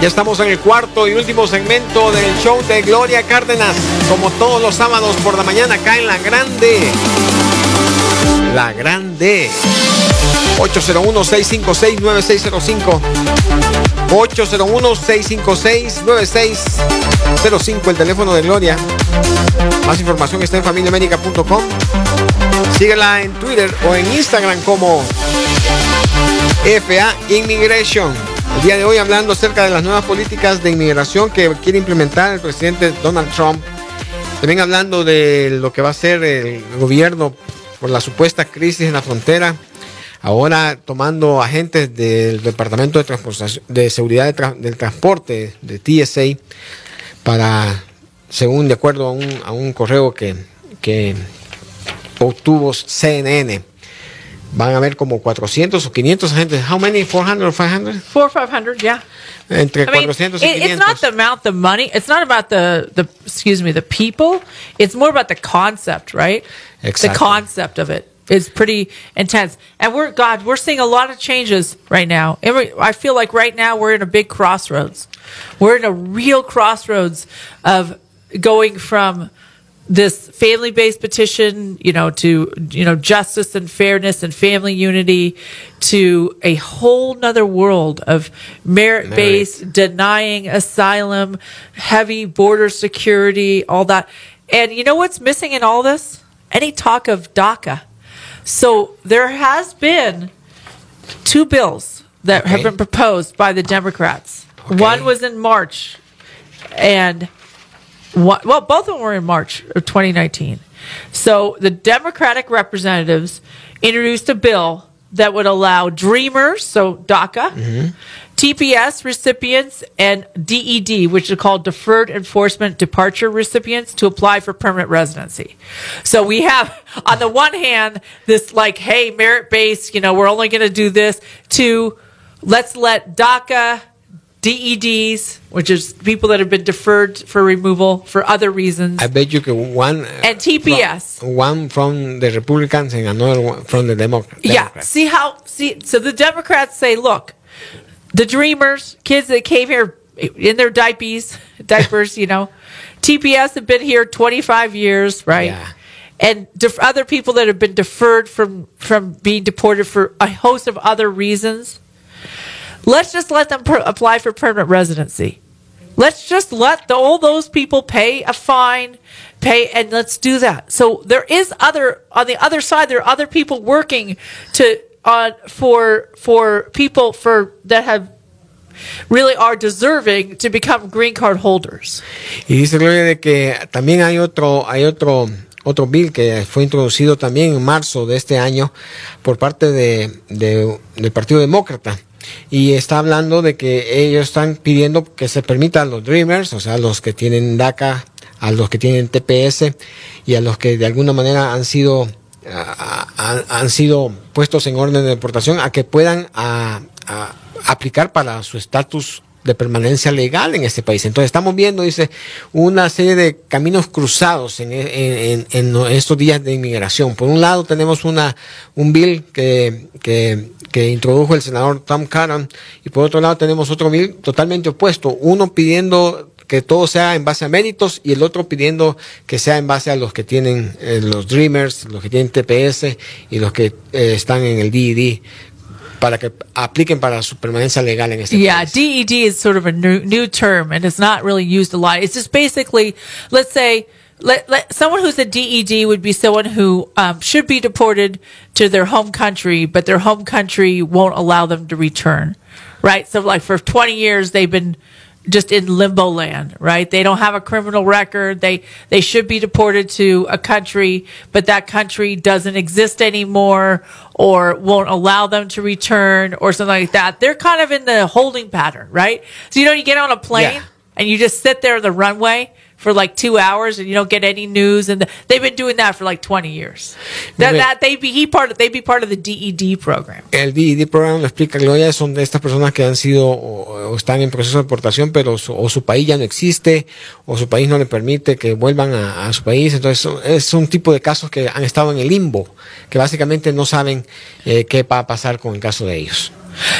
Ya estamos en el cuarto y último segmento del show de Gloria Cárdenas, como todos los sábados por la mañana acá en La Grande. La Grande. 801-656-9605. 801-656-9605, el teléfono de Gloria. Más información está en familiamérica.com. Síguela en Twitter o en Instagram como FA Immigration. El día de hoy hablando acerca de las nuevas políticas de inmigración que quiere implementar el presidente Donald Trump. También hablando de lo que va a hacer el gobierno por la supuesta crisis en la frontera. Ahora tomando agentes del Departamento de, Seguridad del Transporte, de TSA, para, según de acuerdo a un, correo que obtuvo CNN, van a haber como 400 o 500 agentes. How many? 400 or 500? 4 or 500, yeah. Entre I mean, 400 y it- 500. it's not the amount of money. It's not about the, the excuse me, the people. It's more about the concept, right? Exactly. The concept of it is pretty intense. And we're, God, we're seeing a lot of changes right now. I feel like right now we're in a big crossroads. We're in a real crossroads of going from this family-based petition, you know, to you know justice and fairness and family unity, to a whole nother world of merit-based, denying asylum, heavy border security, all that. And you know what's missing in all this? Any talk of DACA. So there has been two bills that have been proposed by the Democrats. One was in March, and one, well, both of them were in March of 2019. So the Democratic representatives introduced a bill that would allow Dreamers, so DACA, mm-hmm. TPS recipients, and DED, which is called Deferred Enforcement Departure recipients, to apply for permanent residency. So we have, on the one hand, this like, hey, merit based, you know, we're only going to do this, to let's let DACA, DEDs, which is people that have been deferred for removal for other reasons, I bet you que one. uh, and TPS. From, one from the Republicans and another one from the Demo- Democrats. Yeah. See how see so the Democrats say, look, the dreamers, kids that came here in their diapers, diapers, you know, TPS have been here 25 years, right? Yeah. And def- other people that have been deferred from from being deported for a host of other reasons. Let's just let them per- apply for permanent residency. Let's just let the, all those people pay a fine, pay, and let's do that. So there is other on the other side. There are other people working to on for for people for that have really are deserving to become green card holders. Y dice Gloria de que también hay otro, hay otro, otro bill que fue introducido también en marzo de este año por parte de, de- del Partido Demócrata. Y está hablando de que ellos están pidiendo que se permita a los Dreamers, o sea, los que tienen DACA, a los que tienen TPS y a los que de alguna manera han sido han, sido puestos en orden de deportación a que puedan aplicar para su estatus de permanencia legal en este país. Entonces estamos viendo, dice, una serie de caminos cruzados en, en- en- en estos días de inmigración. Por un lado tenemos una, un bill que, que, introdujo el senador Tom Cotton y por otro lado tenemos otro bill totalmente opuesto. Uno pidiendo que todo sea en base a méritos y el otro pidiendo que sea en base a los que tienen eh, los Dreamers, los que tienen TPS y los que eh, están en el DED para que apliquen para su permanencia legal en este Yeah, país. DED is sort of a new, new term and it's not really used a lot. It's just basically, let's say, let, let someone who's a DED would be someone who um, should be deported to their home country, but their home country won't allow them to return, right? So, like for 20 years, they've been just in limbo land, right? They don't have a criminal record. They they should be deported to a country, but that country doesn't exist anymore or won't allow them to return or something like that. They're kind of in the holding pattern, right? So you know you get on a plane Yeah. and you just sit there on the runway for like two hours and you don't get any news and they've been doing that for like 20 years that, that they be he part of they be part of the DED program El DED program lo explica Gloria, son de estas personas que han sido o, o están en proceso de deportación, pero su, o su país ya no existe, o su país no le permite que vuelvan a, a su país. Entonces, es un tipo de casos que han estado en el limbo, que básicamente no saben eh, qué va a pasar con el caso de ellos.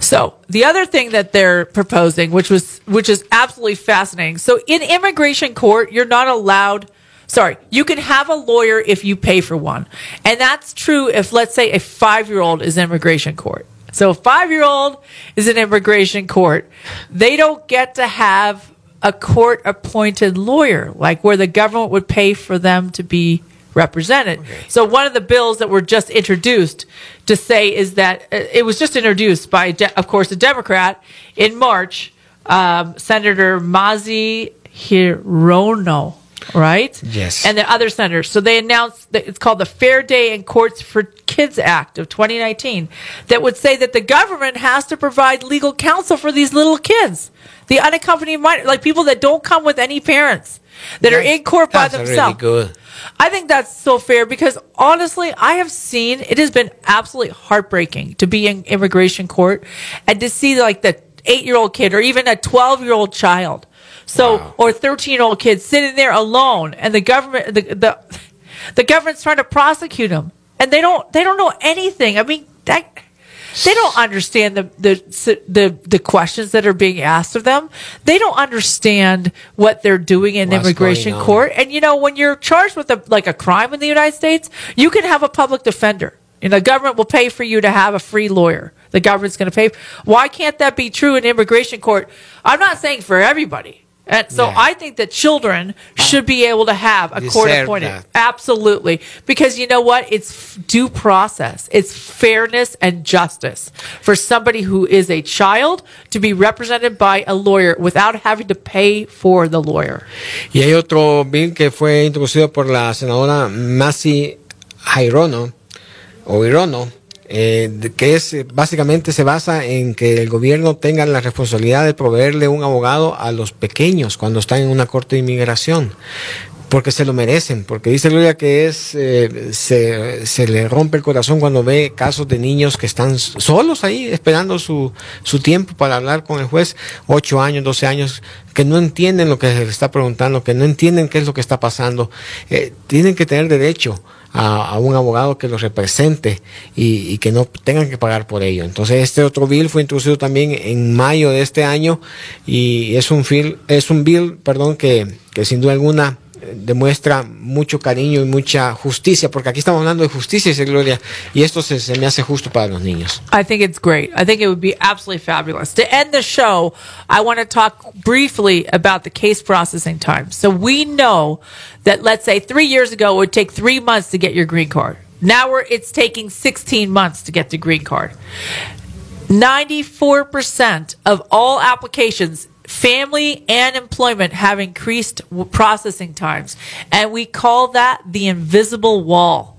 So the other thing that they're proposing, which was which is absolutely fascinating. So in immigration court, you're not allowed. Sorry, you can have a lawyer if you pay for one, and that's true if let's say a five year old is in immigration court. So a five year old is in immigration court, they don't get to have a court appointed lawyer, like where the government would pay for them to be represented. So one of the bills that were just introduced to say is that uh, it was just introduced by, de- of course, a Democrat in March, um, Senator Mazie Hirono, right? Yes. And the other senators. So they announced that it's called the Fair Day in Courts for Kids Act of 2019 that would say that the government has to provide legal counsel for these little kids, the unaccompanied minor, like people that don't come with any parents that are in court by That's really themselves. good. I think that's so fair because honestly, I have seen it has been absolutely heartbreaking to be in immigration court and to see like the eight year old kid or even a 12 year old child. So, Wow. or 13 year old kid sitting there alone and the government, the, the, the government's trying to prosecute them and they don't, they don't know anything. I mean, that, they don't understand the, the the the questions that are being asked of them. They don't understand what they're doing in What's immigration court. And you know, when you're charged with a, like a crime in the United States, you can have a public defender. And the government will pay for you to have a free lawyer. The government's going to pay. Why can't that be true in immigration court? I'm not saying for everybody. And so Yeah. I think that children should be able to have a court appointed. that. Absolutely. Because you know what? It's due process. It's fairness and justice for somebody who is a child to be represented by a lawyer without having to pay for the lawyer. Y hay otro bill que fue introducido por la senadora Masi Jairono, o Hirono, eh, que es eh, básicamente se basa en que el gobierno tenga la responsabilidad de proveerle un abogado a los pequeños cuando están en una corte de inmigración. Porque se lo merecen, porque dice Gloria que es eh, se, se le rompe el corazón cuando ve casos de niños que están solos ahí esperando su, su tiempo para hablar con el juez, 8 años, 12 años, que no entienden lo que se les está preguntando, que no entienden qué es lo que está pasando. Eh, tienen que tener derecho a, a un abogado que los represente y, y que no tengan que pagar por ello. Entonces este otro bill fue introducido también en mayo de este año y es un bill, es un bill, perdón, que, que sin duda alguna demuestra mucho cariño y mucha justicia, porque aquí estamos hablando de justicia, dice Gloria, y esto se, se me hace justo para los niños. I think it's great. I think it would be absolutely fabulous. To end the show, I want to talk briefly about the case processing time. So we know that, let's say, three years ago, it would take three months to get your green card. Now it's taking 16 months to get the green card. 94% of all applications, family and employment, have increased processing times. And we call that the invisible wall.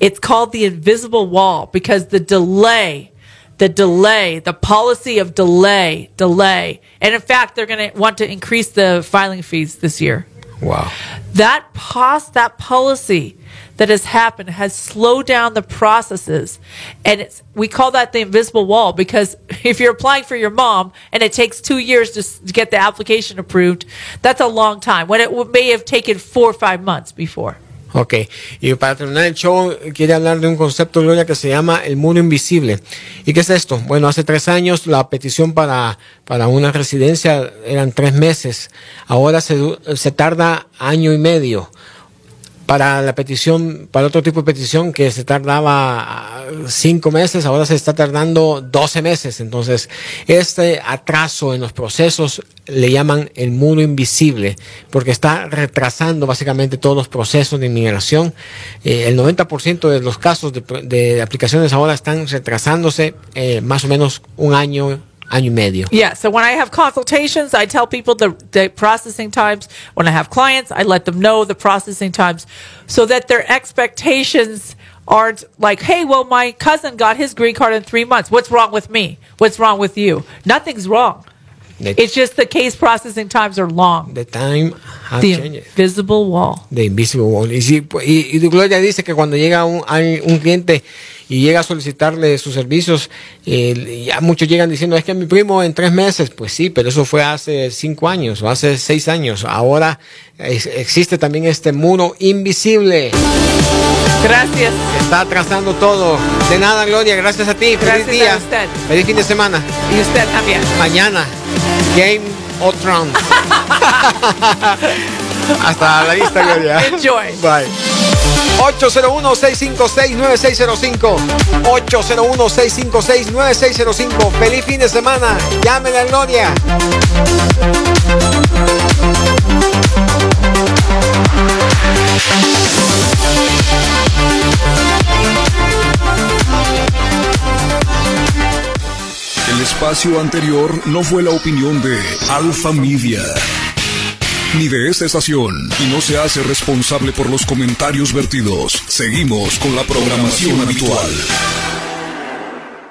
It's called the invisible wall because the delay, the delay, the policy of delay, delay. And in fact, they're going to want to increase the filing fees this year. Wow. That pos- that policy that has happened has slowed down the processes and it's we call that the invisible wall because if you're applying for your mom and it takes 2 years to, to get the application approved that's a long time when it may have taken 4 or 5 months before Ok, y para terminar el show, quiere hablar de un concepto, Gloria, que se llama el muro invisible. ¿Y qué es esto? Bueno, hace tres años la petición para, para una residencia eran tres meses. Ahora se, se tarda año y medio. Para la petición, para otro tipo de petición que se tardaba ah, cinco meses, ahora se está tardando 12 meses. Entonces, este atraso en los procesos le llaman el muro invisible, porque está retrasando básicamente todos los procesos de inmigración. Eh, el 90% de los casos de, aplicaciones ahora están retrasándose eh, más o menos un año año y medio. Yeah. So when I have consultations, I tell people the, the processing times. When I have clients, I let them know the processing times so that their expectations aren't like, hey, well, my cousin got his green card in three months. What's wrong with me? What's wrong with you? Nothing's wrong. The, It's just the case processing times are long. the time has The changed. invisible wall. The Invisible Wall. Y, sí, pues, y, y Gloria dice que cuando llega un, hay un cliente y llega a solicitarle sus servicios, eh, ya muchos llegan diciendo, es que mi primo en tres meses, pues sí, pero eso fue hace cinco años o hace seis años. Ahora es- existe también este muro invisible Gracias. está atrasando todo. De nada, Gloria, gracias a ti. Feliz Gracias a día. usted. Feliz fin de semana. Y usted también. Mañana, Game of Thrones. Hasta la vista, Gloria. Enjoy. Bye. 801-656-9605. 801-656-9605. Feliz fin de semana. Llámele a Gloria. Espacio anterior no fue la opinión de Alfa Media, ni de esta estación, y no se hace responsable por los comentarios vertidos. Seguimos con la programación habitual.